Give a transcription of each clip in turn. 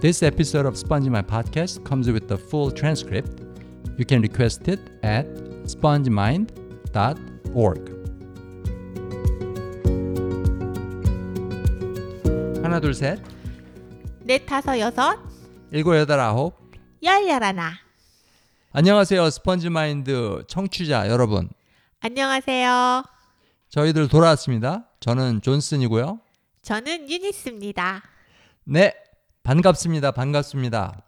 This episode of Spongy My Podcast comes with the full transcript. You can request it at spongemind.org. 하나 둘 셋, 넷 다섯 여섯 일곱 여덟 아홉. 열 열하나 안녕하세요, 스펀지 마인드 청취자 여러분. 안녕하세요. 저희들 돌아왔습니다. 저는 존슨이고요. 저는 유니스입니다. 네, 반갑습니다. 반갑습니다.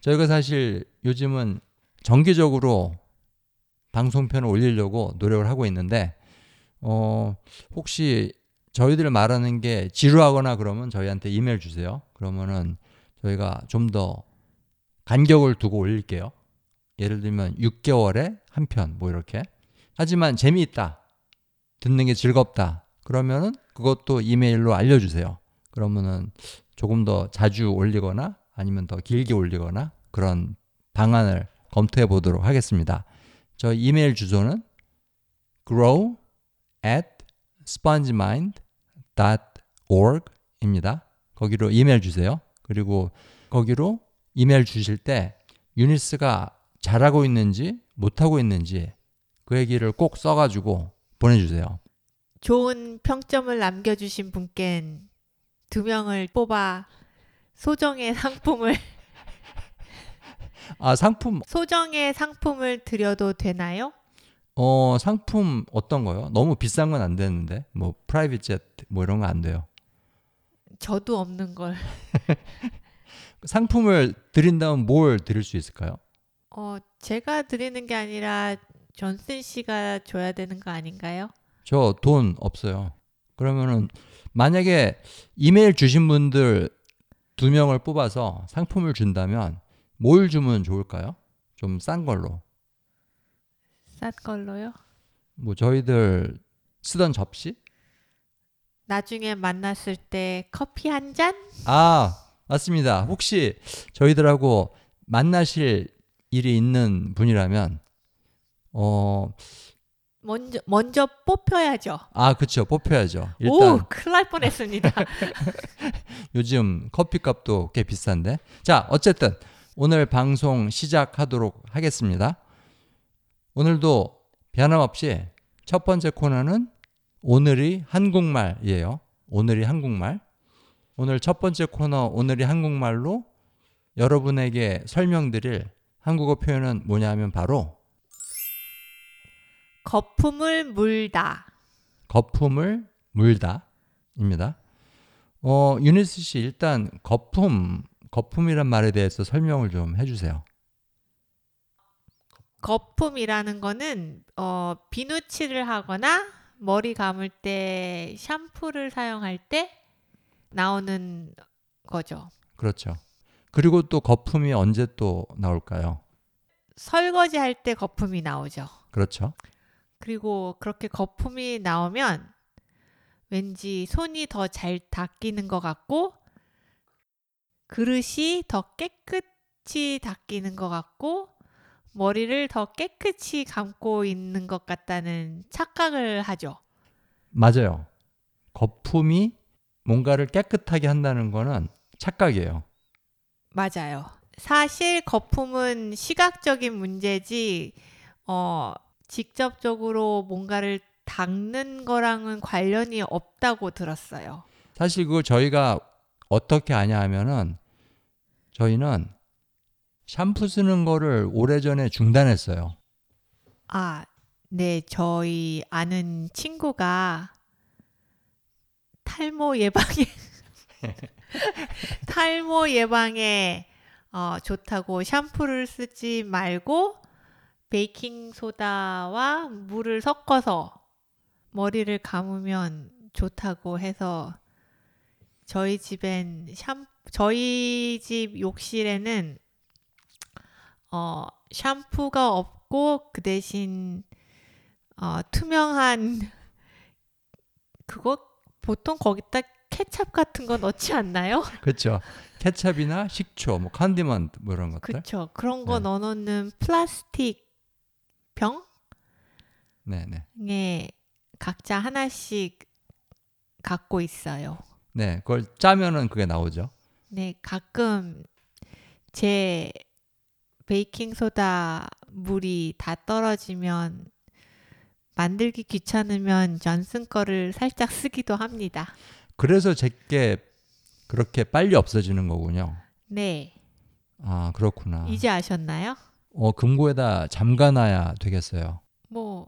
저희가 사실 요즘은 정기적으로 방송편을 올리려고 노력을 하고 있는데, 어, 혹시 저희들 말하는 게 지루하거나 그러면 저희한테 이메일 주세요. 그러면은 저희가 좀 더 간격을 두고 올릴게요. 예를 들면 6개월에 한 편, 뭐 이렇게. 하지만 재미있다. 듣는 게 즐겁다. 그러면은 그것도 이메일로 알려주세요. 그러면은 조금 더 자주 올리거나 아니면 더 길게 올리거나 그런 방안을 검토해 보도록 하겠습니다. 저 이메일 주소는 grow at spongemind.org 입니다. 거기로 이메일 주세요. 그리고 거기로 이메일 주실 때 유니스가 잘하고 있는지 못하고 있는지 그 얘기를 꼭 써가지고 보내주세요. 좋은 평점을 남겨주신 분껜 두 명을 뽑아 소정의 상품을 아 상품 소정의 상품을 드려도 되나요? 어 상품 어떤 거요? 너무 비싼 건 안 되는데 뭐 프라이빗 젯뭐 이런 거 안 돼요. 저도 없는 걸. 상품을 드린다면 뭘 드릴 수 있을까요? 어, 제가 드리는 게 아니라 존슨 씨가 줘야 되는 거 아닌가요? 저 돈 없어요. 그러면은 만약에 이메일 주신 분들 두 명을 뽑아서 상품을 준다면 뭘 주면 좋을까요? 좀 싼 걸로. 싼 걸로요? 뭐 저희들 쓰던 접시? 나중에 만났을 때 커피 한 잔? 아, 맞습니다. 혹시 저희들하고 만나실 일이 있는 분이라면 어, 먼저 먼저 뽑혀야죠. 아, 그쵸 뽑혀야죠. 일단 오, 큰일 날 뻔했습니다. 요즘 커피값도 꽤 비싼데. 자, 어쨌든 오늘 방송 시작하도록 하겠습니다. 오늘도 변함없이 첫 번째 코너는 오늘이 한국말이에요. 오늘이 한국말. 오늘 첫 번째 코너 오늘이 한국말로 여러분에게 설명드릴 한국어 표현은 뭐냐면 바로 거품을 물다. 거품을 물다입니다. 어, 유니스 씨 일단 거품, 거품이란 말에 대해서 설명을 좀 해주세요. 거품이라는 거는 어, 비누칠을 하거나 머리 감을 때 샴푸를 사용할 때 나오는 거죠. 그렇죠. 그리고 또 거품이 언제 또 나올까요? 설거지 할 때 거품이 나오죠. 그렇죠. 그리고 그렇게 거품이 나오면 왠지 손이 더 잘 닦이는 것 같고 그릇이 더 깨끗이 닦이는 것 같고 머리를 더 깨끗이 감고 있는 것 같다는 착각을 하죠. 맞아요. 거품이 뭔가를 깨끗하게 한다는 거는 착각이에요. 맞아요. 사실 거품은 시각적인 문제지, 어, 직접적으로 뭔가를 닦는 거랑은 관련이 없다고 들었어요. 사실 그걸 저희가 어떻게 아냐 하면은 저희는 샴푸 쓰는 거를 오래전에 중단했어요. 아, 네, 저희 아는 친구가 탈모 예방에 탈모 예방에 어, 좋다고 샴푸를 쓰지 말고 베이킹 소다와 물을 섞어서 머리를 감으면 좋다고 해서 저희 집엔 샴 저희 집 욕실에는 어, 샴푸가 없고 그 대신 어, 투명한 그거 보통 거기다 케찹 같은 거 넣지 않나요? 그렇죠. 케찹이나 식초, 뭐 컨디먼트 뭐 이런 것들. 그쵸. 그런 거 네. 넣어놓는 플라스틱 병에 네, 네. 각자 하나씩 갖고 있어요. 네, 그걸 짜면은 그게 나오죠. 네, 가끔 제 베이킹 소다 물이 다 떨어지면 만들기 귀찮으면 존슨 거를 살짝 쓰기도 합니다. 그래서 제게 그렇게 빨리 없어지는 거군요. 네, 아 그렇구나. 이제 아셨나요? 어 금고에다 잠가놔야 되겠어요. 뭐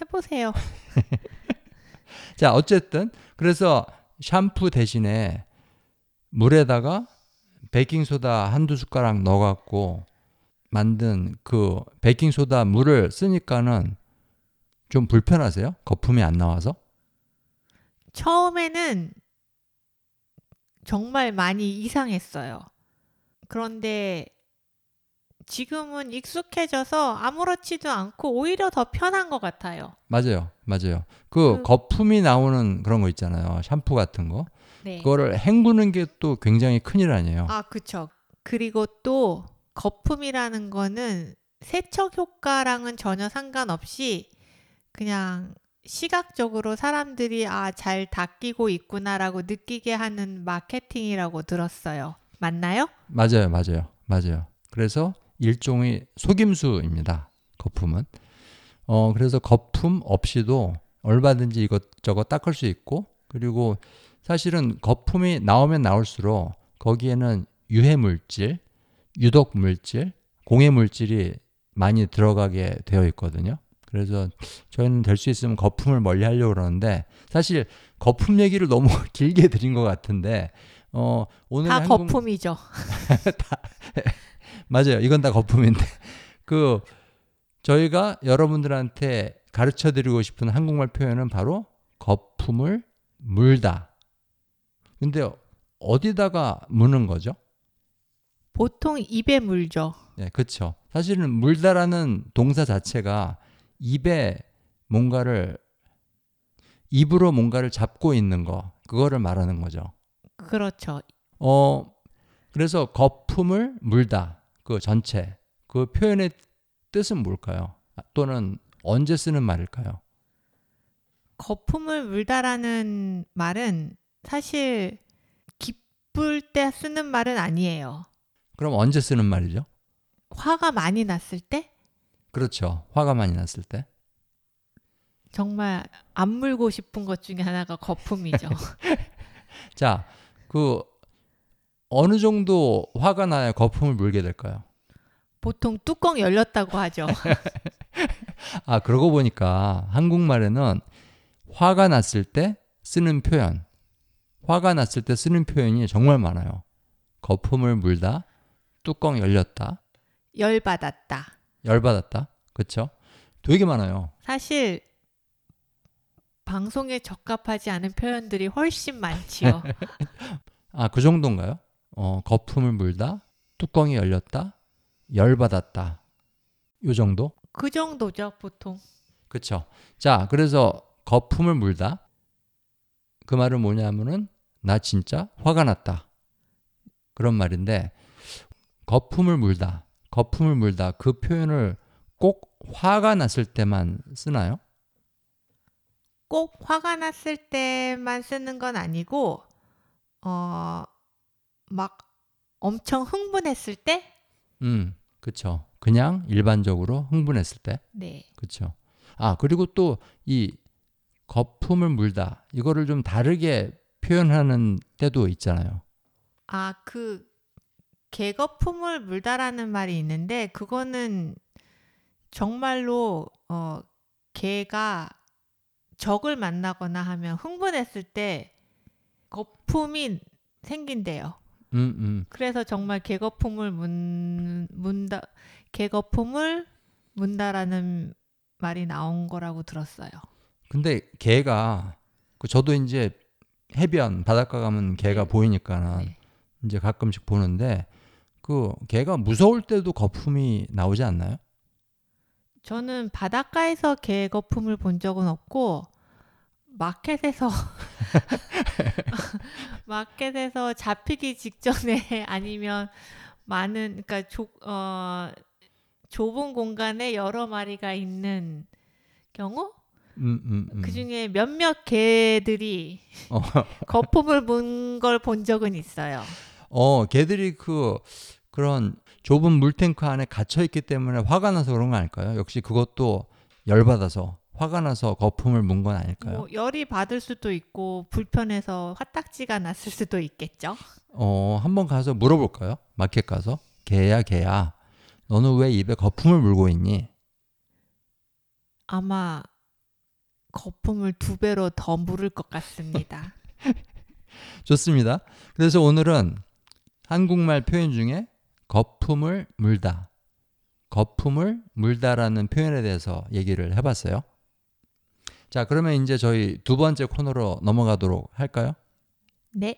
해보세요. 자 어쨌든 그래서 샴푸 대신에 물에다가 베이킹 소다 한두 숟가락 넣어갖고 만든 그 베이킹 소다 물을 쓰니까는 좀 불편하세요? 거품이 안 나와서? 처음에는 정말 많이 이상했어요. 그런데 지금은 익숙해져서 아무렇지도 않고 오히려 더 편한 것 같아요. 맞아요, 맞아요. 그 그- 거품이 나오는 그런 거 있잖아요. 샴푸 같은 거. 네. 그거를 헹구는 게 또 굉장히 큰일 아니에요. 아, 그쵸. 그리고 또 거품이라는 거는 세척 효과랑은 전혀 상관없이 그냥 시각적으로 사람들이 아, 잘 닦이고 있구나라고 느끼게 하는 마케팅이라고 들었어요. 맞나요? 맞아요, 맞아요, 맞아요. 그래서 일종의 속임수입니다. 거품은. 어, 그래서 거품 없이도 얼마든지 이것저것 닦을 수 있고, 그리고 사실은 거품이 나오면 나올수록 거기에는 유해 물질, 유독 물질, 공해 물질이 많이 들어가게 되어 있거든요. 그래서 저희는 될 수 있으면 거품을 멀리 하려고 그러는데 사실 거품 얘기를 너무 길게 드린 것 같은데 어 오늘 다 거품이죠. 맞아요. 이건 다 거품인데 그 저희가 여러분들한테 가르쳐 드리고 싶은 한국말 표현은 바로 거품을 물다. 근데 어디다가 무는 거죠? 보통 입에 물죠. 네, 그렇죠. 사실은 물다라는 동사 자체가 입에 뭔가를 입으로 뭔가를 잡고 있는 거 그거를 말하는 거죠. 그렇죠. 어 그래서 거품을 물다 그 전체 그 표현의 뜻은 뭘까요? 아, 또는 언제 쓰는 말일까요? 거품을 물다라는 말은 사실 기쁠 때 쓰는 말은 아니에요. 그럼 언제 쓰는 말이죠? 화가 많이 났을 때 그렇죠. 화가 많이 났을 때. 정말 안 물고 싶은 것 중에 하나가 거품이죠. 자, 그 어느 정도 화가 나야 거품을 물게 될까요? 보통 뚜껑 열렸다고 하죠. 아, 그러고 보니까 한국말에는 화가 났을 때 쓰는 표현, 화가 났을 때 쓰는 표현이 정말 많아요. 거품을 물다, 뚜껑 열렸다, 열받았다. 열받았다. 그렇죠? 되게 많아요. 사실 방송에 적합하지 않은 표현들이 훨씬 많지요. 아, 그 정도인가요? 어, 거품을 물다, 뚜껑이 열렸다, 열받았다. 요 정도? 그 정도죠, 보통. 그렇죠. 자, 그래서 거품을 물다. 그 말은 뭐냐면은 나 진짜 화가 났다. 그런 말인데 거품을 물다. 거품을 물다. 그 표현을 꼭 화가 났을 때만 쓰나요? 꼭 화가 났을 때만 쓰는 건 아니고 어 막 엄청 흥분했을 때? 음, 그렇죠. 그냥 일반적으로 흥분했을 때. 네. 그렇죠. 아, 그리고 또 이 거품을 물다. 이거를 좀 다르게 표현하는 때도 있잖아요. 아, 그 개거품을 물다라는 말이 있는데 그거는 정말로 어 개가 적을 만나거나 하면 흥분했을 때 거품이 생긴대요. 음, 음. 그래서 정말 개거품을 문, 문다 개거품을 문다라는 말이 나온 거라고 들었어요. 근데 개가 그 저도 이제 해변 바닷가 가면 개가 네. 보이니까 네. 이제 가끔씩 보는데 그 개가 무서울 때도 거품이 나오지 않나요? 저는 바닷가에서 개 거품을 본 적은 없고 마켓에서 마켓에서 잡히기 직전에 아니면 많은 그러니까 좁, 어, 좁은 공간에 여러 마리가 있는 경우 음, 음, 음. 그 중에 몇몇 개들이 어. 거품을 문 걸 본 적은 있어요. 어, 걔들이 그 그런 좁은 물탱크 안에 갇혀 있기 때문에 화가 나서 그런 거 아닐까요? 역시 그것도 열받아서 화가 나서 거품을 문 건 아닐까요? 뭐 열이 받을 수도 있고 불편해서 화딱지가 났을 수도 있겠죠. 어, 한번 가서 물어볼까요? 마켓 가서. 개야, 개야. 너는 왜 입에 거품을 물고 있니? 아마 거품을 두 배로 더 물을 것 같습니다. 좋습니다. 그래서 오늘은 한국말 표현 중에 거품을 물다, 거품을 물다라는 표현에 대해서 얘기를 해봤어요. 자, 그러면 이제 저희 두 번째 코너로 넘어가도록 할까요? 네.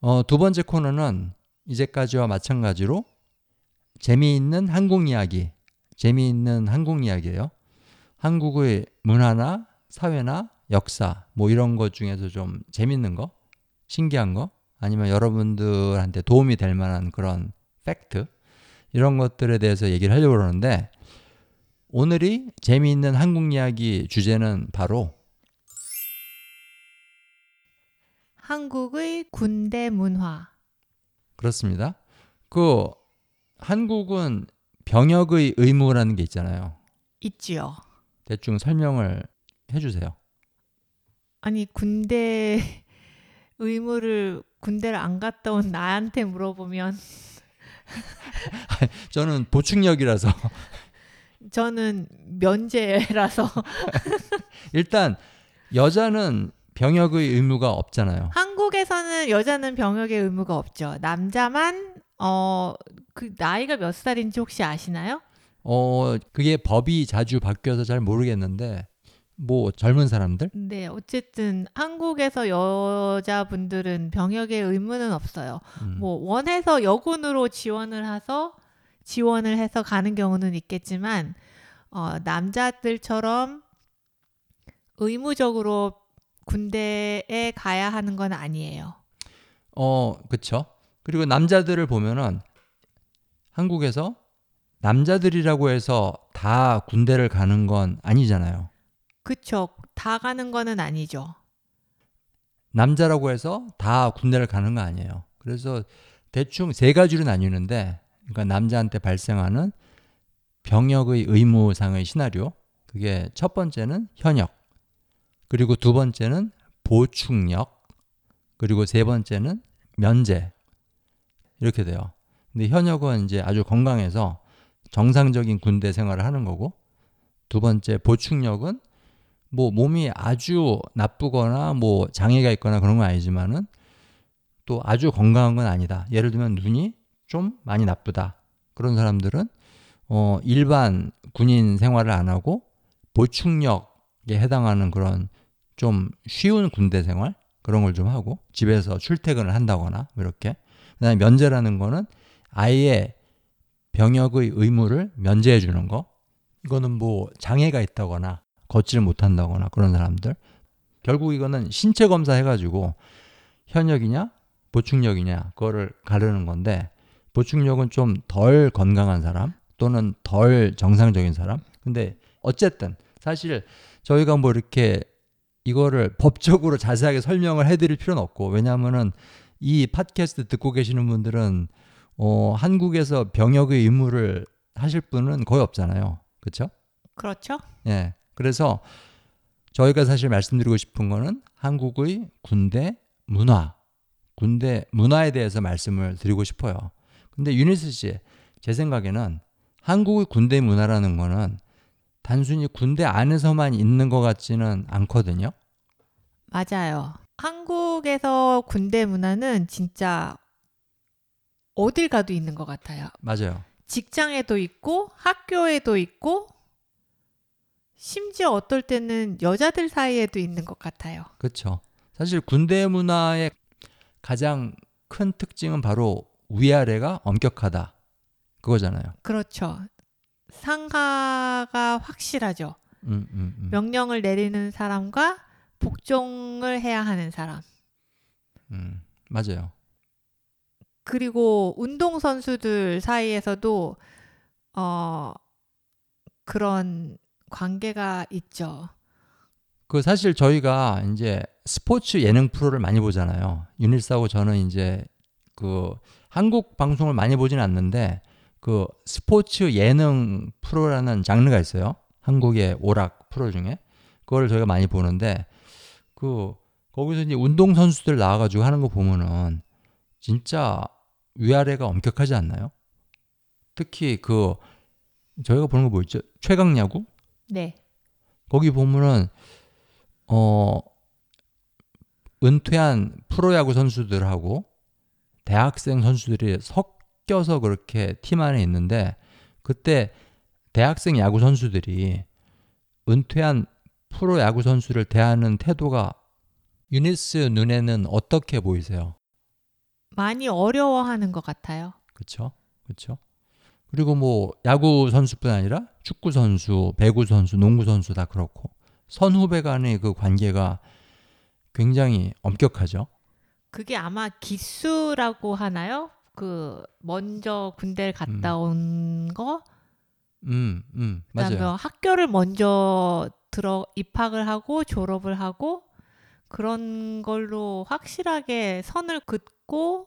어, 두 번째 코너는 이제까지와 마찬가지로 재미있는 한국 이야기, 재미있는 한국 이야기예요. 한국의 문화나 사회나 역사 뭐 이런 것 중에서 좀 재밌는 거, 신기한 거, 아니면 여러분들한테 도움이 될 만한 그런 팩트 이런 것들에 대해서 얘기를 하려고 그러는데 오늘이 재미있는 한국 이야기 주제는 바로 한국의 군대 문화. 그렇습니다. 그 한국은 병역의 의무라는 게 있잖아요. 있지요. 대충 설명을 해주세요. 아니 군대 의무를 군대를 안 갔다 온 나한테 물어보면 저는 보충역이라서 저는 면제라서 일단 여자는 병역의 의무가 없잖아요. 한국에서는 여자는 병역의 의무가 없죠. 남자만 어 그 나이가 몇 살인지 혹시 아시나요? 어 그게 법이 자주 바뀌어서 잘 모르겠는데 뭐 젊은 사람들 네, 어쨌든 한국에서 여자분들은 병역의 의무는 없어요. 음, 뭐 원해서 여군으로 지원을 해서 지원을 해서 가는 경우는 있겠지만 어, 남자들처럼 의무적으로 군대에 가야 하는 건 아니에요. 어 그쵸. 그리고 남자들을 보면은 한국에서 남자들이라고 해서 다 군대를 가는 건 아니잖아요. 그쵸? 다 가는 거는 아니죠. 남자라고 해서 다 군대를 가는 거 아니에요. 그래서 대충 세 가지로 나뉘는데, 그러니까 남자한테 발생하는 병역의 의무상의 시나리오. 그게 첫 번째는 현역, 그리고 두 번째는 보충역, 그리고 세 번째는 면제. 이렇게 돼요. 근데 현역은 이제 아주 건강해서 정상적인 군대 생활을 하는 거고, 두 번째 보충역은 뭐 몸이 아주 나쁘거나 뭐 장애가 있거나 그런 건 아니지만은 또 아주 건강한 건 아니다. 예를 들면 눈이 좀 많이 나쁘다. 그런 사람들은 어 일반 군인 생활을 안 하고 보충역에 해당하는 그런 좀 쉬운 군대 생활? 그런 걸 좀 하고 집에서 출퇴근을 한다거나 뭐 이렇게. 그다음에 면제라는 거는 아예 병역의 의무를 면제해 주는 거. 이거는 뭐 장애가 있다거나 걷지를 못한다거나 그런 사람들. 결국 이거는 신체 검사 해가지고 현역이냐 보충역이냐 그거를 가르는 건데 보충역은 좀 덜 건강한 사람 또는 덜 정상적인 사람 근데 어쨌든 사실 저희가 뭐 이렇게 이거를 법적으로 자세하게 설명을 해드릴 필요는 없고 왜냐하면은 이 팟캐스트 듣고 계시는 분들은 어, 한국에서 병역의 의무를 하실 분은 거의 없잖아요 그렇죠? 그렇죠? 예. 그래서 저희가 사실 말씀드리고 싶은 거는 한국의 군대 문화, 군대 문화에 대해서 말씀을 드리고 싶어요. 근데 유니스 씨, 제 생각에는 한국의 군대 문화라는 거는 단순히 군대 안에서만 있는 것 같지는 않거든요. 맞아요. 한국에서 군대 문화는 진짜 어딜 가도 있는 것 같아요. 맞아요. 직장에도 있고 학교에도 있고 심지어 어떨 때는 여자들 사이에도 있는 것 같아요. 그렇죠. 사실 군대 문화의 가장 큰 특징은 바로 위아래가 엄격하다. 그거잖아요. 그렇죠. 상하가 확실하죠. 음, 음, 음. 명령을 내리는 사람과 복종을 해야 하는 사람. 음, 맞아요. 그리고 운동 선수들 사이에서도 어 그런 관계가 있죠. 그 사실 저희가 이제 스포츠 예능 프로를 많이 보잖아요. 유닐스하고 저는 이제 그 한국 방송을 많이 보진 않는데 그 스포츠 예능 프로라는 장르가 있어요. 한국의 오락 프로 중에 그걸 저희가 많이 보는데 그 거기서 이제 운동 선수들 나와가지고 하는 거 보면은 진짜 위아래가 엄격하지 않나요? 특히 그 저희가 보는 거 뭐 있죠? 최강 야구 네. 거기 보면은 어 은퇴한 프로야구 선수들하고 대학생 선수들이 섞여서 그렇게 팀 안에 있는데 그때 대학생 야구 선수들이 은퇴한 프로 야구 선수를 대하는 태도가 유니스 눈에는 어떻게 보이세요? 많이 어려워하는 것 같아요. 그렇죠? 그렇죠? 그리고 뭐 야구 선수뿐 아니라 축구 선수, 배구 선수, 농구 선수 다 그렇고 선후배 간의 그 관계가 굉장히 엄격하죠. 그게 아마 기수라고 하나요? 그 먼저 군대를 갔다 온 거, 음, 음, 그다음에 맞아요. 학교를 먼저 들어 입학을 하고 졸업을 하고 그런 걸로 확실하게 선을 긋고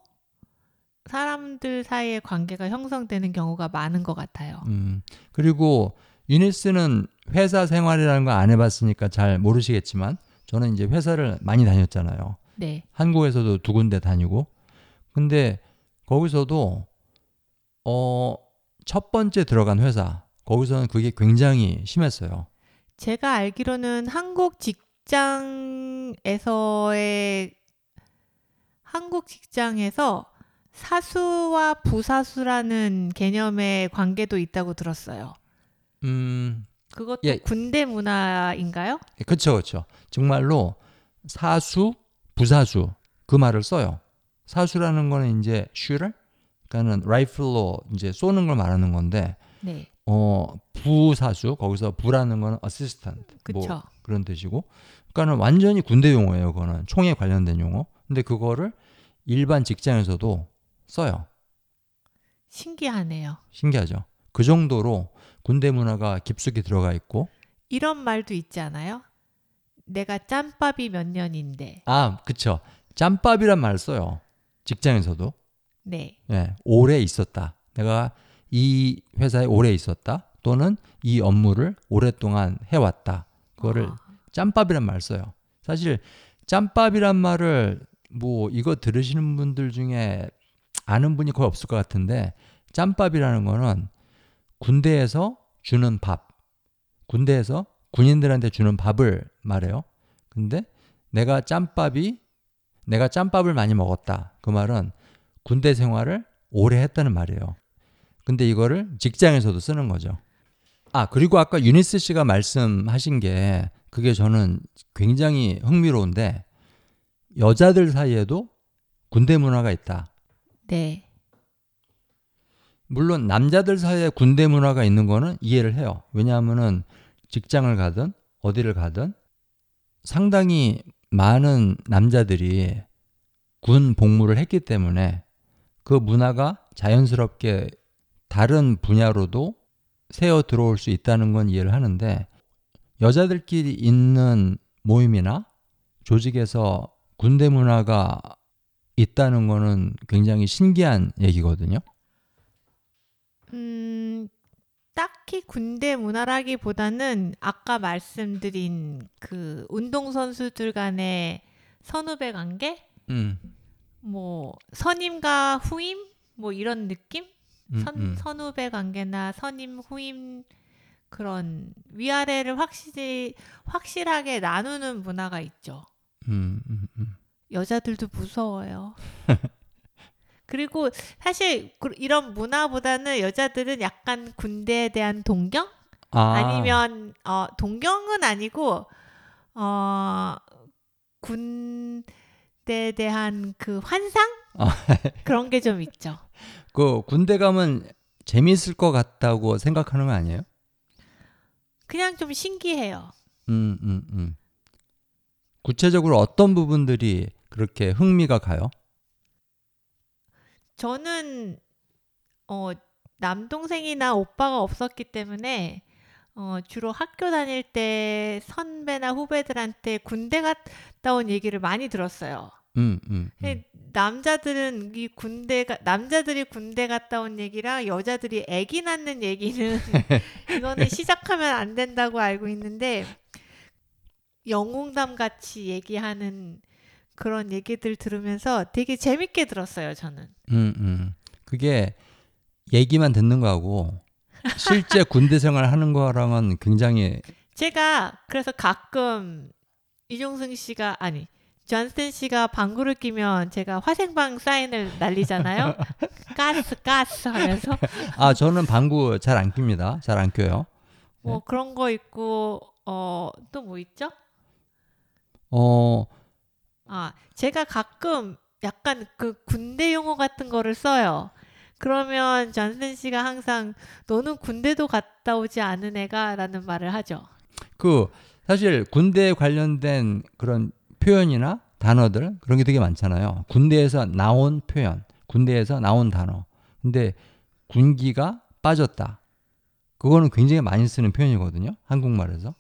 사람들 사이의 관계가 형성되는 경우가 많은 것 같아요. 음, 그리고 유니스는 회사 생활이라는 거 안 해봤으니까 잘 모르시겠지만 저는 이제 회사를 많이 다녔잖아요. 네. 한국에서도 두 군데 다니고 근데 거기서도 어, 첫 번째 들어간 회사 거기서는 그게 굉장히 심했어요. 제가 알기로는 한국 직장에서의 한국 직장에서 사수와 부사수라는 개념의 관계도 있다고 들었어요. 음, 그것도 예. 군대 문화인가요? 그렇죠, 그렇죠. 정말로 사수, 부사수 그 말을 써요. 사수라는 거는 이제 슈를, 그러니까는 라이플로 이제 쏘는 걸 말하는 건데, 네. 어 부사수 거기서 부라는 거는 어시스턴트, 뭐. 그런 뜻이고, 그러니까는 완전히 군대 용어예요. 그거는 총에 관련된 용어. 근데 그거를 일반 직장에서도 써요. 신기하네요. 신기하죠. 그 정도로 군대 문화가 깊숙이 들어가 있고, 이런 말도 있지 않아요? 내가 짬밥이 몇 년인데. 아, 그쵸. 짬밥이란 말 써요. 직장에서도. 네. 예, 오래 있었다. 내가 이 회사에 오래 있었다. 또는 이 업무를 오랫동안 해왔다. 그거를 아, 짬밥이란 말 써요. 사실 짬밥이란 말을 뭐 이거 들으시는 분들 중에 아는 분이 거의 없을 것 같은데 짬밥이라는 거는 군대에서 주는 밥. 군대에서 군인들한테 주는 밥을 말해요. 근데 내가 짬밥이 내가 짬밥을 많이 먹었다. 그 말은 군대 생활을 오래 했다는 말이에요. 근데 이거를 직장에서도 쓰는 거죠. 아, 그리고 아까 유니스 씨가 말씀하신 게 그게 저는 굉장히 흥미로운데 여자들 사이에도 군대 문화가 있다. 네. 물론 남자들 사이에 군대 문화가 있는 거는 이해를 해요. 왜냐하면은 직장을 가든 어디를 가든 상당히 많은 남자들이 군 복무를 했기 때문에 그 문화가 자연스럽게 다른 분야로도 새어 들어올 수 있다는 건 이해를 하는데 여자들끼리 있는 모임이나 조직에서 군대 문화가 있다는 거는 굉장히 신기한 얘기거든요. 음, 딱히 군대 문화라기보다는 아까 말씀드린 그 운동선수들 간의 선후배 관계? 음, 뭐, 선임과 후임? 뭐 이런 느낌? 음, 선, 음. 선후배 관계나 선임, 후임 그런 위아래를 확실히, 확실하게 나누는 문화가 있죠. 음, 음, 음. 여자들도 무서워요. 그리고 사실 그- 이런 문화보다는 여자들은 약간 군대에 대한 동경? 아, 아니면 어 동경은 아니고 어 군대에 대한 그 환상? 아. 그런 게 좀 있죠. 그 군대 가면 재미있을 것 같다고 생각하는 거 아니에요? 그냥 좀 신기해요. 음, 음, 음. 구체적으로 어떤 부분들이 그렇게 흥미가 가요? 저는 어 남동생이나 오빠가 없었기 때문에 어 주로 학교 다닐 때 선배나 후배들한테 군대 갔다 온 얘기를 많이 들었어요. 음, 음, 음. 예, 남자들은 이 군대가 남자들이 군대 갔다 온 얘기랑 여자들이 아기 낳는 얘기는 이거는 시작하면 안 된다고 알고 있는데 영웅담 같이 얘기하는 그런 얘기들 들으면서 되게 재밌게 들었어요 저는. 음, 음. 그게 얘기만 듣는 거하고 실제 군대 생활 하는 거랑은 굉장히 제가 그래서 가끔 이종승 씨가 아니 존스턴 씨가 방구를 끼면 제가 화생방 사인을 날리잖아요. 가스 가스 하면서 아 저는 방구 잘 안 낍니다. 잘 안 껴요. 뭐 그런 거 있고 어 또 뭐 있죠? 어, 아 제가 가끔 약간 그 군대 용어 같은 거를 써요. 그러면 존슨 씨가 항상 너는 군대도 갔다 오지 않은 애가라는 말을 하죠. 그 사실 군대에 관련된 그런 표현이나 단어들 그런 게 되게 많잖아요. 군대에서 나온 표현, 군대에서 나온 단어. 근데 군기가 빠졌다. 그거는 굉장히 많이 쓰는 표현이거든요. 한국말에서.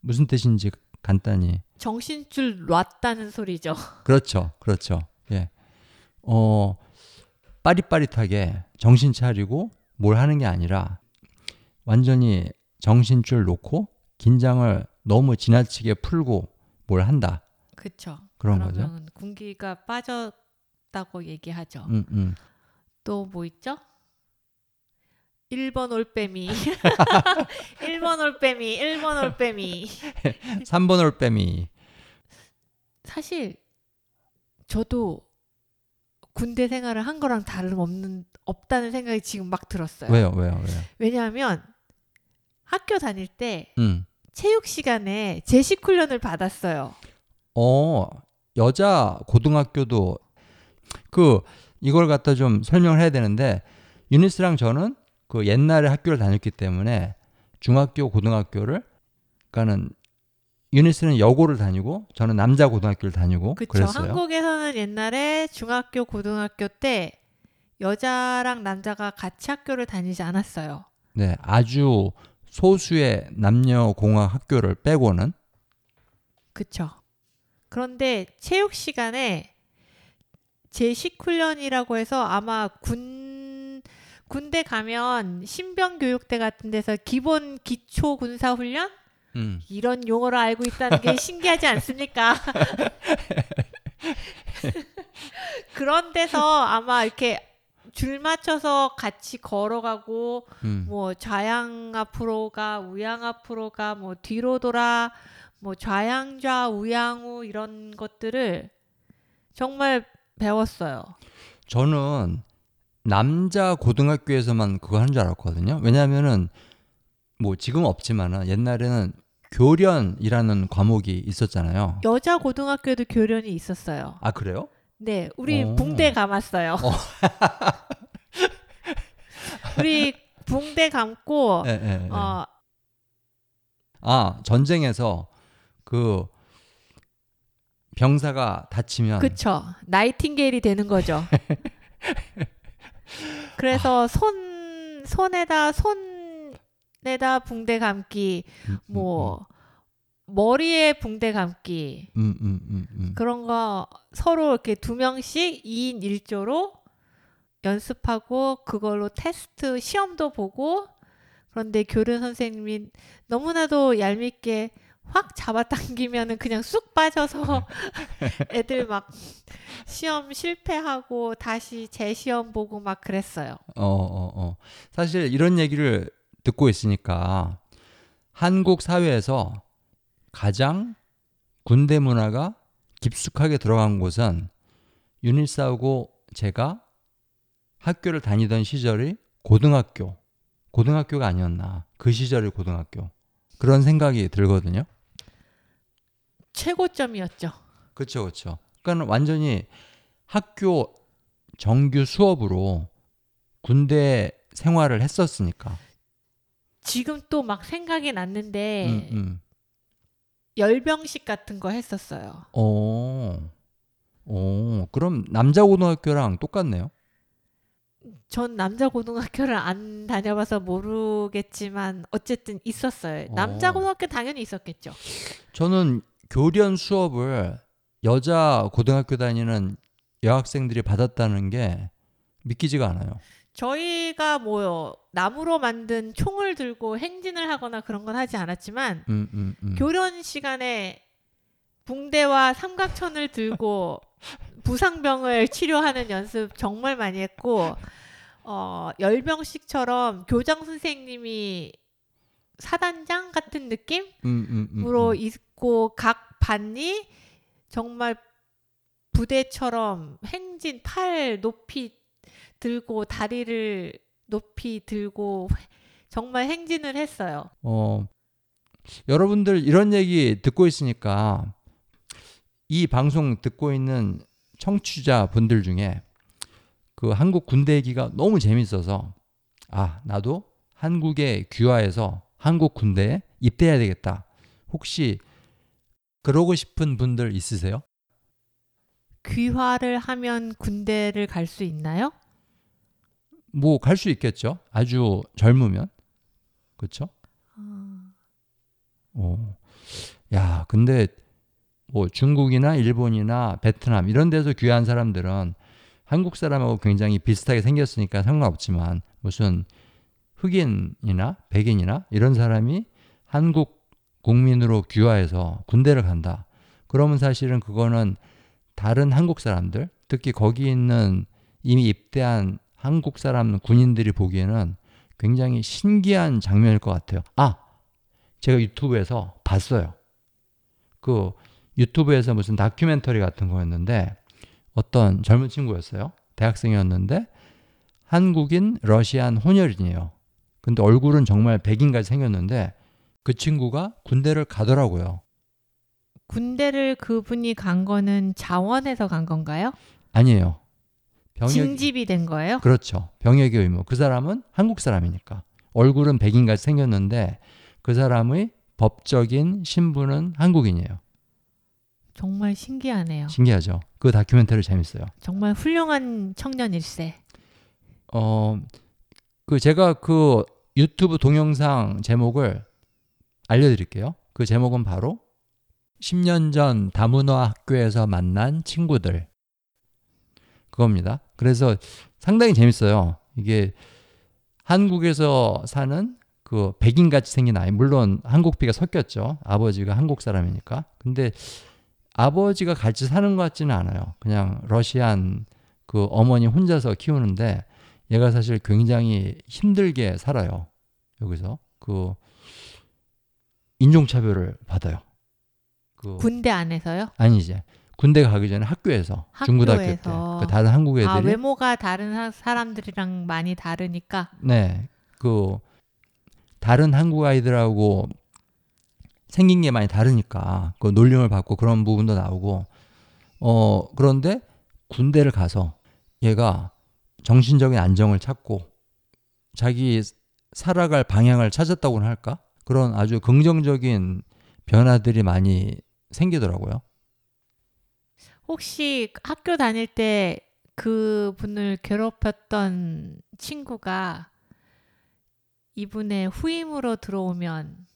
무슨 뜻인지 간단히. 정신줄 놨다는 소리죠. 그렇죠. 그렇죠. 예. 어, 빠릿빠릿하게 정신 차리고 뭘 하는 게 아니라 완전히 정신줄 놓고 긴장을 너무 지나치게 풀고 뭘 한다. 그렇죠. 그런 거죠. 군기가 빠졌다고 얘기하죠. 음, 음. 또뭐 있죠? 1번 올빼미. 1번 올빼미. 1번 올빼미. 3번 올빼미. 사실 저도 군대 생활을 한 거랑 다름없는 없다는 생각이 지금 막 들었어요. 왜요? 왜요? 왜요? 왜냐하면 학교 다닐 때 음. 체육 시간에 제식 훈련을 받았어요. 어, 여자 고등학교도 그 이걸 갖다 좀 설명을 해야 되는데 유니스랑 저는 그 옛날에 학교를 다녔기 때문에 중학교 고등학교를 그러니까는 유니스는 여고를 다니고 저는 남자 고등학교를 다니고 그렇죠. 그랬어요. 한국에서는 옛날에 중학교 고등학교 때 여자랑 남자가 같이 학교를 다니지 않았어요. 네, 아주 소수의 남녀 공학 학교를 빼고는 그쵸. 그런데 체육 시간에 제식 훈련이라고 해서 아마 군 군대 가면 신병 교육대 같은 데서 기본 기초 군사 훈련 음, 이런 용어를 알고 있다는 게 신기하지 않습니까? 그런 데서 아마 이렇게 줄 맞춰서 같이 걸어가고 음. 뭐 좌양 앞으로 가 우양 앞으로 가뭐 뒤로 돌아 뭐 좌양 좌 우양 우 이런 것들을 정말 배웠어요. 저는 남자 고등학교에서만 그거 하는 줄 알았거든요. 왜냐하면은 뭐 지금 없지만은 옛날에는 교련이라는 과목이 있었잖아요. 여자 고등학교에도 교련이 있었어요. 아 그래요? 네, 우리 어. 붕대 감았어요. 우리 붕대 감고 예, 예, 예. 어아 전쟁에서 그 병사가 다치면 그쵸 나이팅게일이 되는 거죠. 그래서 손 손에다 손 에다 붕대 감기 음, 뭐 머리에 붕대 감기 음, 음, 음, 음. 그런 거 서로 이렇게 두 명씩 2인 1조로 연습하고 그걸로 테스트 시험도 보고 그런데 교련 선생님이 너무나도 얄밉게 확 잡아당기면은 그냥 쑥 빠져서 애들 막 시험 실패하고 다시 재시험 보고 막 그랬어요. 어, 어, 어. 사실 이런 얘기를 듣고 있으니까 한국 사회에서 가장 군대 문화가 깊숙하게 들어간 곳은 유니스하고 제가 학교를 다니던 시절이 고등학교, 고등학교가 아니었나. 그 시절이 고등학교. 그런 생각이 들거든요. 최고점이었죠. 그렇죠, 그렇죠. 그러니까 완전히 학교 정규 수업으로 군대 생활을 했었으니까. 지금 또 막 생각이 났는데 음, 음. 열병식 같은 거 했었어요. 어, 어, 그럼 남자 고등학교랑 똑같네요. 전 남자 고등학교를 안 다녀봐서 모르겠지만 어쨌든 있었어요. 남자 어. 고등학교 당연히 있었겠죠. 저는 교련 수업을 여자 고등학교 다니는 여학생들이 받았다는 게 믿기지가 않아요. 저희가 뭐 나무로 만든 총을 들고 행진을 하거나 그런 건 하지 않았지만 음, 음, 음. 교련 시간에 붕대와 삼각천을 들고 부상병을 치료하는 연습 정말 많이 했고 어, 열병식처럼 교장 선생님이 사단장 같은 느낌으로 음, 음, 음, 음. 있고 각 반이 정말 부대처럼 행진 팔 높이 들고 다리를 높이 들고 정말 행진을 했어요. 어, 여러분들 이런 얘기 듣고 있으니까 이 방송 듣고 있는 청취자 분들 중에 그 한국 군대 얘기가 너무 재밌어서 아, 나도 한국에 귀화해서 한국 군대에 입대해야 되겠다. 혹시 그러고 싶은 분들 있으세요? 귀화를 하면 군대를 갈 수 있나요? 뭐 갈 수 있겠죠. 아주 젊으면. 그렇죠? 어. 야, 근데 뭐 중국이나 일본이나 베트남 이런 데서 귀한 사람들은 한국 사람하고 굉장히 비슷하게 생겼으니까 상관없지만 무슨 흑인이나 백인이나 이런 사람이 한국 국민으로 귀화해서 군대를 간다. 그러면 사실은 그거는 다른 한국 사람들, 특히 거기 있는 이미 입대한 한국 사람 군인들이 보기에는 굉장히 신기한 장면일 것 같아요. 아, 제가 유튜브에서 봤어요. 그 유튜브에서 무슨 다큐멘터리 같은 거였는데 어떤 젊은 친구였어요. 대학생이었는데 한국인 러시안 혼혈이에요. 근데 얼굴은 정말 백인같이 생겼는데 그 친구가 군대를 가더라고요. 군대를 그분이 간 거는 자원해서 간 건가요? 아니에요. 병역 징집이 된 거예요? 그렇죠. 병역의 의무. 그 사람은 한국 사람이니까 얼굴은 백인같이 생겼는데 그 사람의 법적인 신분은 한국인이에요. 정말 신기하네요. 신기하죠. 그 다큐멘터리 재밌어요. 정말 훌륭한 청년일세. 어, 그 제가 그 유튜브 동영상 제목을 알려드릴게요. 그 제목은 바로 10년 전 다문화 학교에서 만난 친구들. 그겁니다. 그래서 상당히 재밌어요. 이게 한국에서 사는 그 백인 같이 생긴 아이, 물론 한국비가 섞였죠. 아버지가 한국 사람이니까. 근데 아버지가 같이 사는 것 같지는 않아요. 그냥 러시안 그 어머니 혼자서 키우는데 얘가 사실 굉장히 힘들게 살아요. 여기서 그 인종차별을 받아요. 그 군대 안에서요? 아니지 군대 가기 전에 학교에서, 중고등학교 때. 학교에서. 그 다른 한국 애들이? 아 외모가 다른 사- 사람들이랑 많이 다르니까? 네, 그 다른 한국 아이들하고 생긴 게 많이 다르니까 그 놀림을 받고 그런 부분도 나오고. 어 그런데 군대를 가서 얘가 정신적인 안정을 찾고 자기 살아갈 방향을 찾았다고는 할까? 그런 아주 긍정적인 변화들이 많이 생기더라고요. 혹시 학교 다닐 때 그 분을 괴롭혔던 친구가 이분의 후임으로 들어오면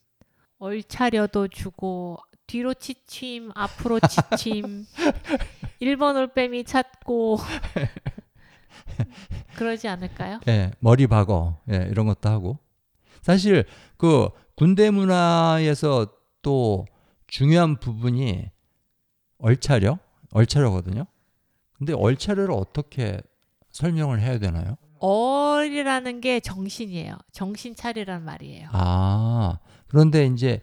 얼차려도 주고 뒤로 치침, 앞으로 치침, 1번 올빼미 찾고 그러지 않을까요? 예, 머리 박어, 예, 이런 것도 하고. 사실 그 군대 문화에서 또 중요한 부분이 얼차려, 얼차려거든요. 근데 얼차려를 어떻게 설명을 해야 되나요? 얼이라는 게 정신이에요. 정신 차리란 말이에요. 아, 그런데 이제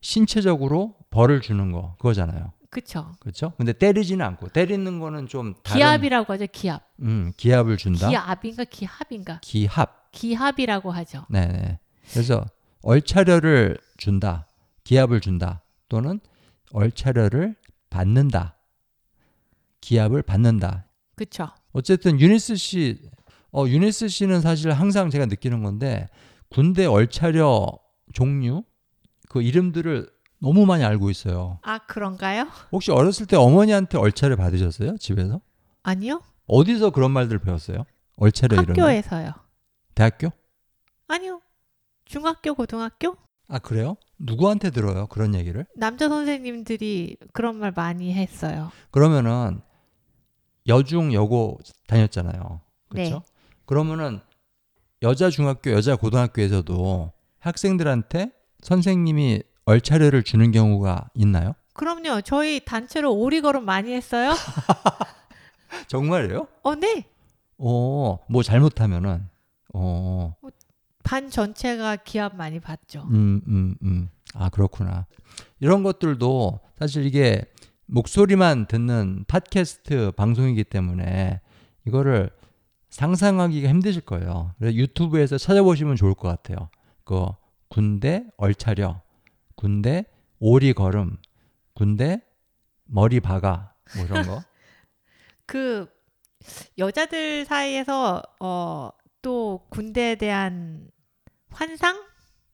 신체적으로 벌을 주는 거 그거잖아요. 그쵸? 그렇죠? 근데 때리지는 않고 때리는 거는 좀 다른 기합이라고 하죠. 기합. 음, 기합을 준다. 기합인가 기합인가? 기합. 기합이라고 하죠. 네, 네. 그래서 얼차려를 준다. 기합을 준다. 또는 얼차려를 받는다. 기합을 받는다. 그쵸? 어쨌든 유니스 씨, 어, 유니스 씨는 사실 항상 제가 느끼는 건데 군대 얼차려 종류 그 이름들을 너무 많이 알고 있어요. 아 그런가요? 혹시 어렸을 때 어머니한테 얼차려 받으셨어요? 집에서? 아니요. 어디서 그런 말들 배웠어요? 얼차려 이런 거. 학교에서요. 대학교? 아니요. 중학교, 고등학교? 아 그래요? 누구한테 들어요? 그런 얘기를? 남자 선생님들이 그런 말 많이 했어요. 그러면은 여중 여고 다녔잖아요. 그렇죠? 네. 그러면은 여자 중학교, 여자 고등학교에서도 학생들한테 선생님이 얼차려를 주는 경우가 있나요? 그럼요. 저희 단체로 오리걸음 많이 했어요. 정말요? 어, 네. 어, 뭐 잘못하면은 어, 반 전체가 기합 많이 받죠. 음, 음, 음. 아, 그렇구나. 이런 것들도 사실 이게 목소리만 듣는 팟캐스트 방송이기 때문에 이거를 상상하기가 힘드실 거예요. 유튜브에서 찾아보시면 좋을 것 같아요. 그 군대 얼차려, 군대 오리 걸음, 군대 머리 박아 뭐 이런 거. 그 여자들 사이에서 어, 또 군대에 대한 환상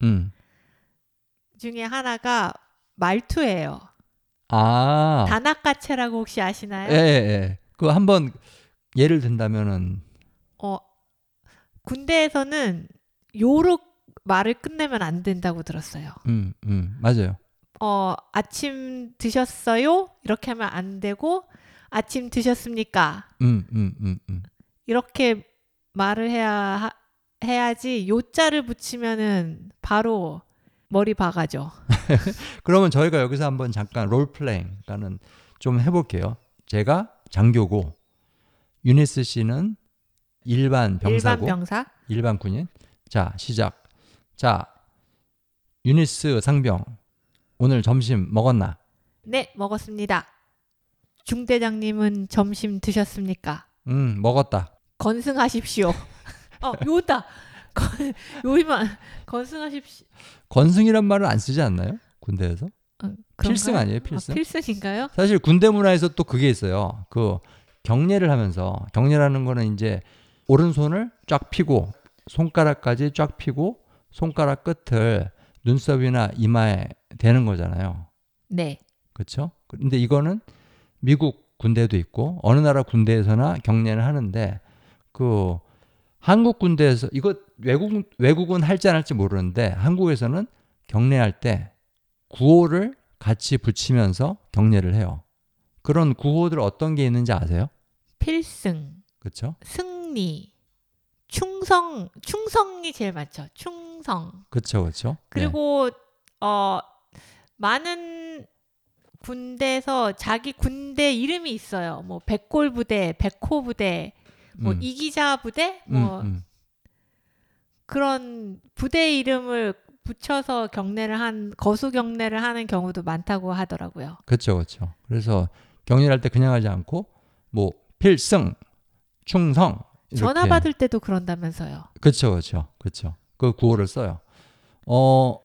음. 중에 하나가 말투예요. 아. 다나카체라고 혹시 아시나요? 예, 예, 예. 그 한번 예를 든다면은 어, 군대에서는 요로 말을 끝내면 안 된다고 들었어요. 음, 음. 맞아요. 어, 아침 드셨어요? 이렇게 하면 안 되고 아침 드셨습니까? 음, 음, 음, 음. 이렇게 말을 해야 하- 해야지 요자를 붙이면은 바로 머리 박아죠. 그러면 저희가 여기서 한번 잠깐 롤플레잉 그러니까는 좀 해볼게요. 제가 장교고 유니스 씨는 일반 병사고 일반 병사. 일반 군인. 자 시작. 자 유니스 상병 오늘 점심 먹었나? 네, 먹었습니다. 중대장님은 점심 드셨습니까? 음 먹었다. 건승하십시오. 어, 요다. 건- 요이만 건승하십시오. 건승이란 말을 안 쓰지 않나요? 군대에서? 어, 필승? 아니에요? 필승? 아, 필승인가요? 사실 군대 문화에서 또 그게 있어요. 그 경례를 하면서 경례라는 거는 이제 오른손을 쫙 펴고 손가락까지 쫙 펴고 손가락 끝을 눈썹이나 이마에 대는 거잖아요. 네. 그렇죠? 근데 이거는 미국 군대도 있고 어느 나라 군대에서나 경례를 하는데 그 한국 군대에서 이거 외국 외국은 할지 안 할지 모르는데 한국에서는 경례할 때 구호를 같이 붙이면서 경례를 해요. 그런 구호들 어떤 게 있는지 아세요? 필승, 그렇죠? 승리, 충성, 충성이 제일 많죠. 충성. 그렇죠, 그렇죠. 그리고 어 많은 군대에서 자기 군대 이름이 있어요. 뭐 백골 부대, 백호 부대, 뭐 음. 이기자 부대, 음, 뭐 음. 그런 부대 이름을 붙여서 경례를 한 거수 경례를 하는 경우도 많다고 하더라고요. 그렇죠, 그렇죠. 그래서 경례할 때 그냥 하지 않고 뭐 필승, 충성 이렇게. 전화 받을 때도 그런다면서요. 그렇죠, 그렇죠, 그렇죠. 그 구호를 써요. 어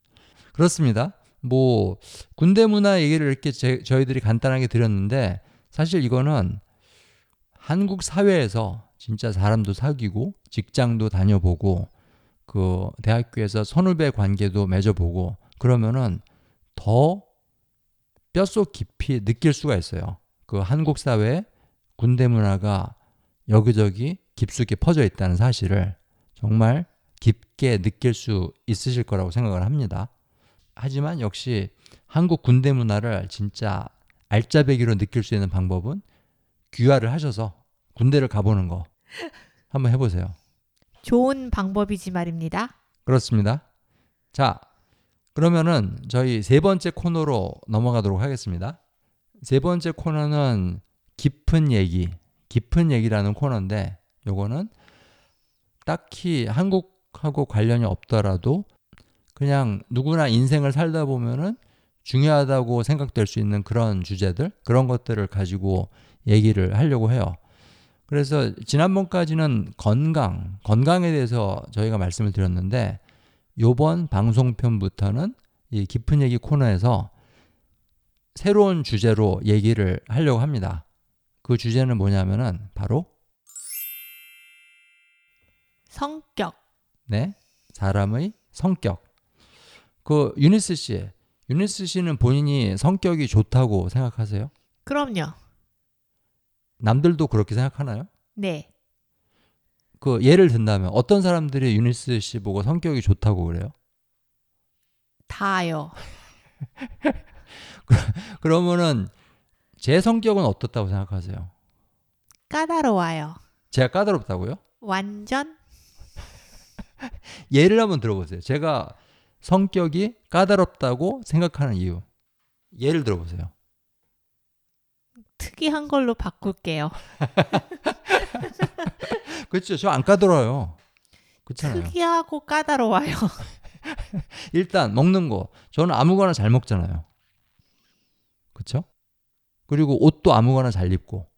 그렇습니다. 뭐 군대 문화 얘기를 이렇게 제, 저희들이 간단하게 드렸는데 사실 이거는 한국 사회에서 진짜 사람도 사귀고 직장도 다녀보고 그 대학교에서 선후배 관계도 맺어보고 그러면은 더 뼛속 깊이 느낄 수가 있어요. 그 한국 사회에 군대 문화가 여기저기 깊숙이 퍼져 있다는 사실을 정말 깊게 느낄 수 있으실 거라고 생각을 합니다. 하지만 역시 한국 군대 문화를 진짜 알짜배기로 느낄 수 있는 방법은 귀화를 하셔서 군대를 가보는 거 한번 해보세요. 좋은 방법이지 말입니다. 그렇습니다. 자, 그러면은 저희 세 번째 코너로 넘어가도록 하겠습니다. 세 번째 코너는 깊은 얘기, 깊은 얘기라는 코너인데 요거는 딱히 한국하고 관련이 없더라도 그냥 누구나 인생을 살다 보면은 중요하다고 생각될 수 있는 그런 주제들, 그런 것들을 가지고 얘기를 하려고 해요. 그래서 지난번까지는 건강, 건강에 대해서 저희가 말씀을 드렸는데 요번 방송편부터는 이 깊은 얘기 코너에서 새로운 주제로 얘기를 하려고 합니다. 그 주제는 뭐냐면은 바로 성격. 네, 사람의 성격. 그 유니스 씨, 유니스 씨는 본인이 성격이 좋다고 생각하세요? 그럼요. 남들도 그렇게 생각하나요? 네. 그 예를 든다면 어떤 사람들이 유니스 씨 보고 성격이 좋다고 그래요? 다요. 그러면은 제 성격은 어떻다고 생각하세요? 까다로워요. 제가 까다롭다고요? 완전 예를 한번 들어보세요. 제가 성격이 까다롭다고 생각하는 이유. 예를 들어보세요. 특이한 걸로 바꿀게요. 그렇죠. 저 안 까다로워요. 그렇잖아요. 특이하고 까다로워요. 일단 먹는 거 저는 아무거나 잘 먹잖아요. 그렇죠? 그리고 옷도 아무거나 잘 입고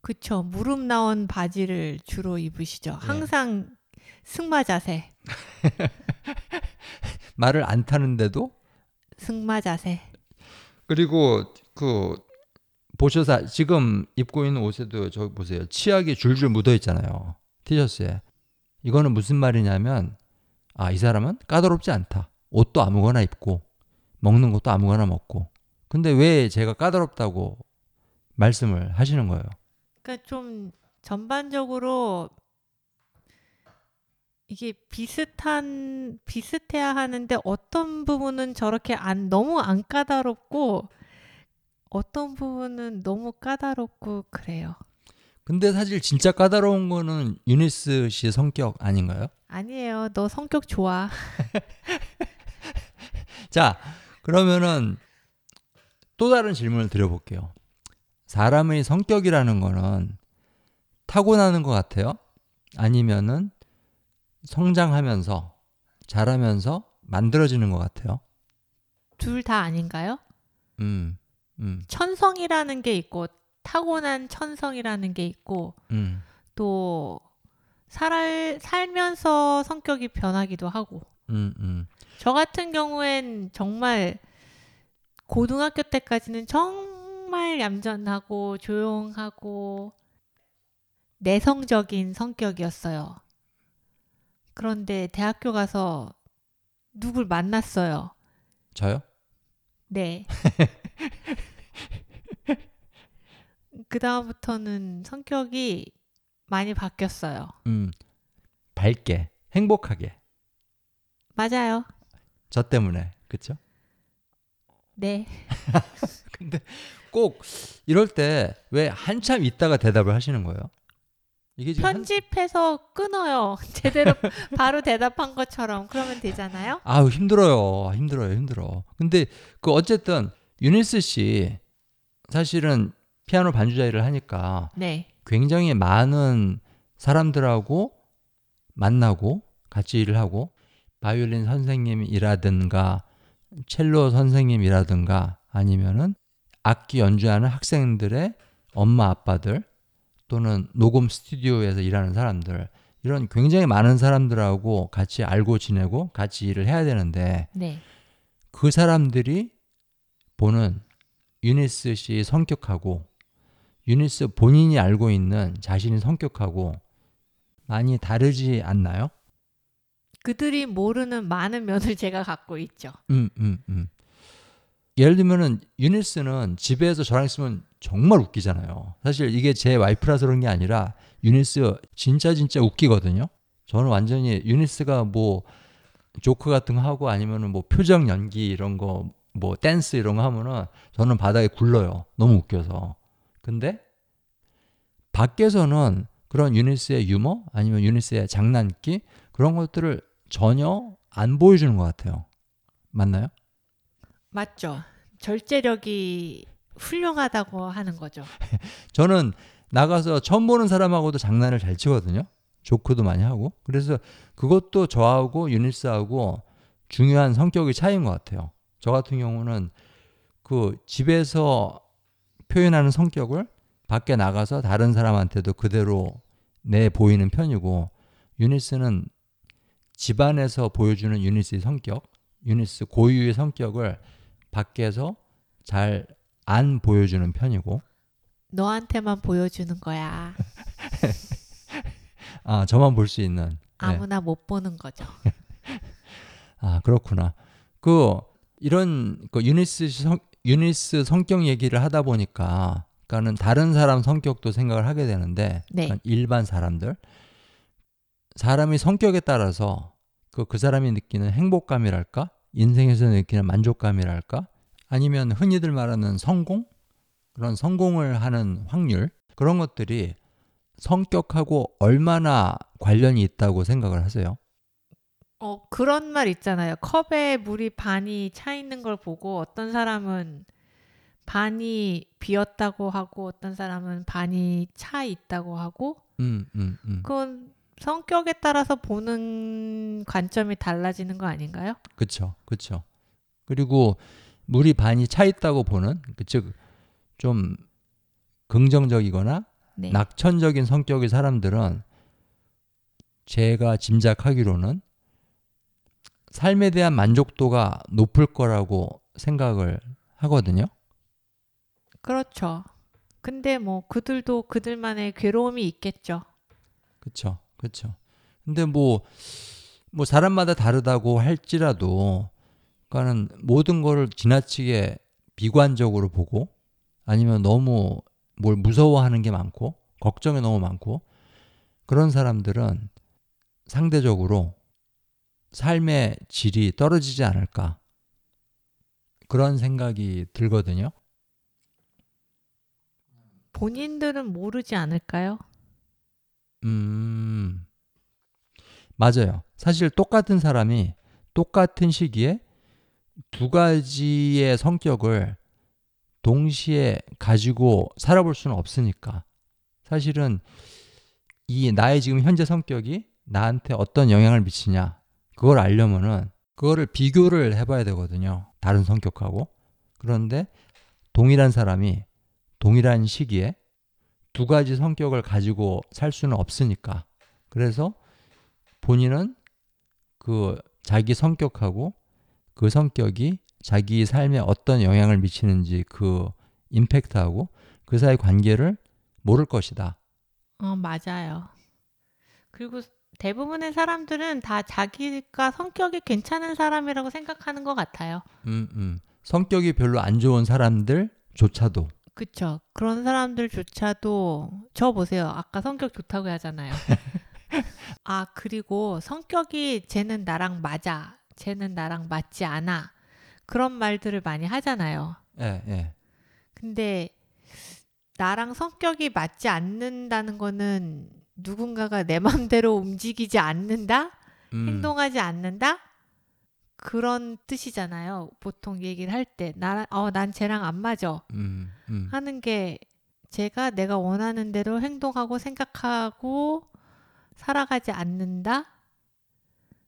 그쵸. 무릎 나온 바지를 주로 입으시죠. 네. 항상 승마 자세. 말을 안 타는데도 승마 자세. 그리고 그 보셔서 지금 입고 있는 옷에도 저기 보세요. 치약이 줄줄 묻어 있잖아요. 티셔츠에. 이거는 무슨 말이냐면 아, 이 사람은 까다롭지 않다. 옷도 아무거나 입고 먹는 것도 아무거나 먹고. 근데 왜 제가 까다롭다고 말씀을 하시는 거예요? 그러니까 좀 전반적으로 이게 비슷한 비슷해야 하는데 어떤 부분은 저렇게 안 너무 안 까다롭고 어떤 부분은 너무 까다롭고 그래요. 근데 사실 진짜 까다로운 거는 유니스 씨 성격 아닌가요? 아니에요. 너 성격 좋아. 자, 그러면은 또 다른 질문을 드려볼게요. 사람의 성격이라는 거는 타고나는 것 같아요? 아니면은 성장하면서 자라면서 만들어지는 것 같아요? 둘 다 아닌가요? 음, 음, 천성이라는 게 있고 타고난 천성이라는 게 있고 음, 또 살, 살면서 성격이 변하기도 하고 음, 음. 저 같은 경우엔 정말 고등학교 때까지는 정말 얌전하고 조용하고 내성적인 성격이었어요. 그런데 대학교 가서 누굴 만났어요. 저요? 네. 그 다음부터는 성격이 많이 바뀌었어요. 음, 밝게, 행복하게. 맞아요. 저 때문에, 그쵸? 네. 근데 꼭 이럴 때 왜 한참 있다가 대답을 하시는 거예요? 이게 지금 한- 편집해서 끊어요. 제대로 바로 대답한 것처럼 그러면 되잖아요. 아우 힘들어요. 힘들어요. 힘들어. 근데 그 어쨌든 유니스 씨 사실은 피아노 반주자 일을 하니까 네. 굉장히 많은 사람들하고 만나고 같이 일을 하고 바이올린 선생님이라든가 첼로 선생님이라든가 아니면은 악기 연주하는 학생들의 엄마 아빠들 또는 녹음 스튜디오에서 일하는 사람들 이런 굉장히 많은 사람들하고 같이 알고 지내고 같이 일을 해야 되는데 네. 그 사람들이 보는 유니스 씨 성격하고 유니스 본인이 알고 있는 자신의 성격하고 많이 다르지 않나요? 그들이 모르는 많은 면을 제가 갖고 있죠. 음, 음, 음. 예를 들면은 유니스는 집에서 저랑 있으면 정말 웃기잖아요. 사실 이게 제 와이프라서 그런 게 아니라 유니스 진짜 진짜 웃기거든요. 저는 완전히 유니스가 뭐 조크 같은 거 하고 아니면은 뭐 표정 연기 이런 거 뭐 댄스 이런 거 하면은 저는 바닥에 굴러요. 너무 웃겨서. 근데 밖에서는 그런 유니스의 유머 아니면 유니스의 장난기 그런 것들을 전혀 안 보여주는 것 같아요. 맞나요? 맞죠? 절제력이 훌륭하다고 하는 거죠. 저는 나가서 처음 보는 사람하고도 장난을 잘 치거든요. 조크도 많이 하고. 그래서 그것도 저하고 유니스하고 중요한 성격의 차이인 것 같아요. 저 같은 경우는 그 집에서 표현하는 성격을 밖에 나가서 다른 사람한테도 그대로 내 보이는 편이고 유니스는 집안에서 보여주는 유니스의 성격, 유니스 고유의 성격을 밖에서 잘 안 보여주는 편이고 너한테만 보여주는 거야. 아 저만 볼 수 있는 네. 아무나 못 보는 거죠. 아 그렇구나 그 이런 그 유니스 성 유니스 성격 얘기를 하다 보니까 그러니까는 다른 사람 성격도 생각을 하게 되는데 네. 그러니까 일반 사람들 사람이 성격에 따라서 그, 그 사람이 느끼는 행복감이랄까? 인생에서 느끼는 만족감이랄까? 아니면 흔히들 말하는 성공? 그런 성공을 하는 확률? 그런 것들이 성격하고 얼마나 관련이 있다고 생각을 하세요? 어, 그런 말 있잖아요. 컵에 물이 반이 차 있는 걸 보고 어떤 사람은 반이 비었다고 하고 어떤 사람은 반이 차 있다고 하고 음, 음, 음. 그건 성격에 따라서 보는 관점이 달라지는 거 아닌가요? 그쵸, 그쵸. 그리고 물이 반이 차 있다고 보는, 그 즉, 좀 긍정적이거나 네. 낙천적인 성격의 사람들은 제가 짐작하기로는 삶에 대한 만족도가 높을 거라고 생각을 하거든요. 그렇죠. 근데 뭐 그들도 그들만의 괴로움이 있겠죠. 그쵸, 그쵸. 근데 뭐, 뭐 사람마다 다르다고 할지라도, 그러니까는 모든 거를 지나치게 비관적으로 보고, 아니면 너무 뭘 무서워하는 게 많고, 걱정이 너무 많고, 그런 사람들은 상대적으로 삶의 질이 떨어지지 않을까. 그런 생각이 들거든요. 본인들은 모르지 않을까요? 음, 맞아요. 사실 똑같은 사람이 똑같은 시기에 두 가지의 성격을 동시에 가지고 살아볼 수는 없으니까. 사실은 이 나의 지금 현재 성격이 나한테 어떤 영향을 미치냐, 그걸 알려면은 그거를 비교를 해봐야 되거든요. 다른 성격하고. 그런데 동일한 사람이 동일한 시기에 두 가지 성격을 가지고 살 수는 없으니까. 그래서 본인은 그 자기 성격하고 그 성격이 자기 삶에 어떤 영향을 미치는지 그 임팩트하고 그 사이 관계를 모를 것이다. 어, 맞아요. 그리고 대부분의 사람들은 다 자기가 성격이 괜찮은 사람이라고 생각하는 것 같아요. 음, 음. 성격이 별로 안 좋은 사람들조차도 그쵸. 그런 사람들조차도 저 보세요. 아까 성격 좋다고 하잖아요. 아, 그리고 성격이 쟤는 나랑 맞아. 쟤는 나랑 맞지 않아. 그런 말들을 많이 하잖아요. 예, 예. 근데 나랑 성격이 맞지 않는다는 거는 누군가가 내 맘대로 움직이지 않는다? 음, 행동하지 않는다? 그런 뜻이잖아요. 보통 얘기를 할 때. 나, 어, 난 쟤랑 안 맞아. 음, 음. 하는 게 제가 내가 원하는 대로 행동하고 생각하고 살아가지 않는다?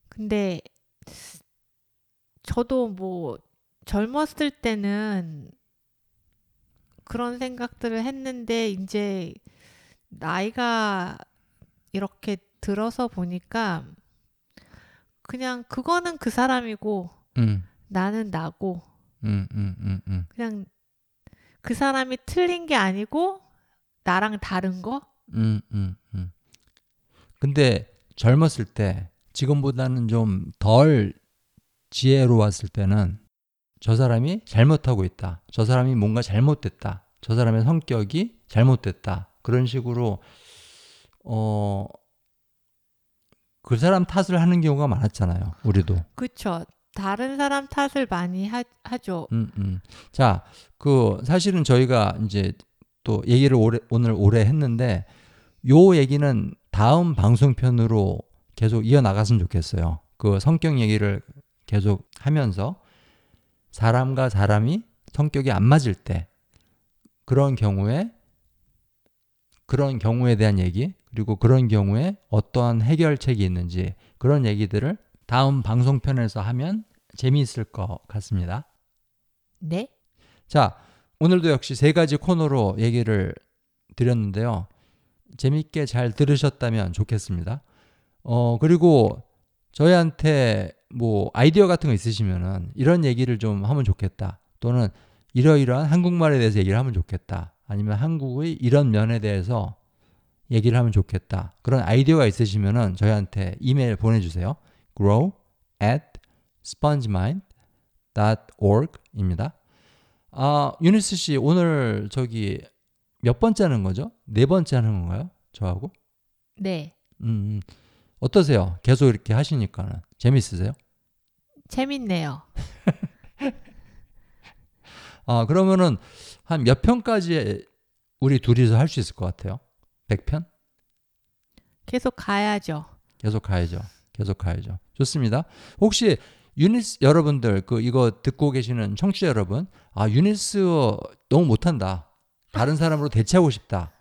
근데 저도 뭐 젊었을 때는 그런 생각들을 했는데 이제 나이가 이렇게 들어서 보니까 그냥 그거는 그 사람이고 음, 나는 나고 음, 음, 음, 음. 그냥 그 사람이 틀린 게 아니고 나랑 다른 거? 음, 음, 음. 근데 젊었을 때 지금보다는 좀 덜 지혜로웠을 때는 저 사람이 잘못하고 있다. 저 사람이 뭔가 잘못됐다. 저 사람의 성격이 잘못됐다. 그런 식으로 어, 그 사람 탓을 하는 경우가 많았잖아요. 우리도. 그쵸. 다른 사람 탓을 많이 하, 하죠. 음, 음. 자, 그 사실은 저희가 이제 또 얘기를 오래, 오늘 오래 했는데 요 얘기는 다음 방송편으로 계속 이어나갔으면 좋겠어요. 그 성격 얘기를 계속 하면서 사람과 사람이 성격이 안 맞을 때 그런 경우에 그런 경우에 대한 얘기 그리고 그런 경우에 어떠한 해결책이 있는지 그런 얘기들을 다음 방송편에서 하면 재미있을 것 같습니다. 네? 자, 오늘도 역시 세 가지 코너로 얘기를 드렸는데요. 재밌게 잘 들으셨다면 좋겠습니다. 어, 그리고 저희한테 뭐 아이디어 같은 거 있으시면은 이런 얘기를 좀 하면 좋겠다. 또는 이러이러한 한국말에 대해서 얘기를 하면 좋겠다. 아니면 한국의 이런 면에 대해서 얘기를 하면 좋겠다. 그런 아이디어가 있으시면은 저희한테 이메일 보내주세요. grow at spongemind.org입니다. 아, 유니스 씨 오늘 저기 몇 번째 하는 거죠? 네 번째 하는 건가요? 저하고? 네. 음, 음. 어떠세요? 계속 이렇게 하시니까는 재밌으세요? 재밌네요. 아, 그러면은 한 몇 편까지 우리 둘이서 할 수 있을 것 같아요? 100편? 계속 가야죠. 계속 가야죠. 계속 가야죠. 좋습니다. 혹시 유니스 여러분들 그 이거 듣고 계시는 청취자 여러분, 아 유니스 너무 못한다. 다른 사람으로 대체하고 싶다.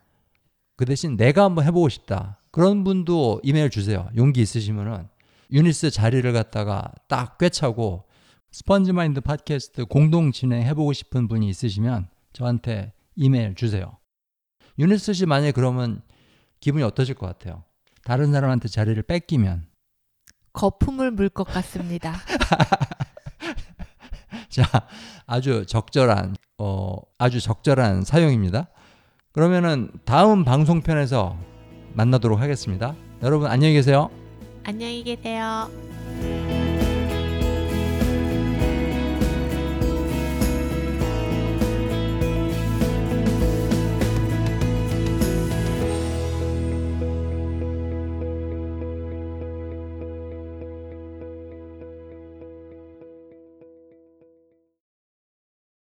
그 대신 내가 한번 해보고 싶다. 그런 분도 이메일 주세요. 용기 있으시면은 유니스 자리를 갖다가 딱 꿰차고 Sponge Mind 팟캐스트 공동 진행해보고 싶은 분이 있으시면 저한테 이메일 주세요. 유니스 씨 만약에 그러면 기분이 어떠실 것 같아요? 다른 사람한테 자리를 뺏기면 거품을 물 것 같습니다. 자 아주 적절한 어 아주 적절한 사용입니다. 그러면은 다음 방송편에서 만나도록 하겠습니다. 여러분 안녕히 계세요. 안녕히 계세요.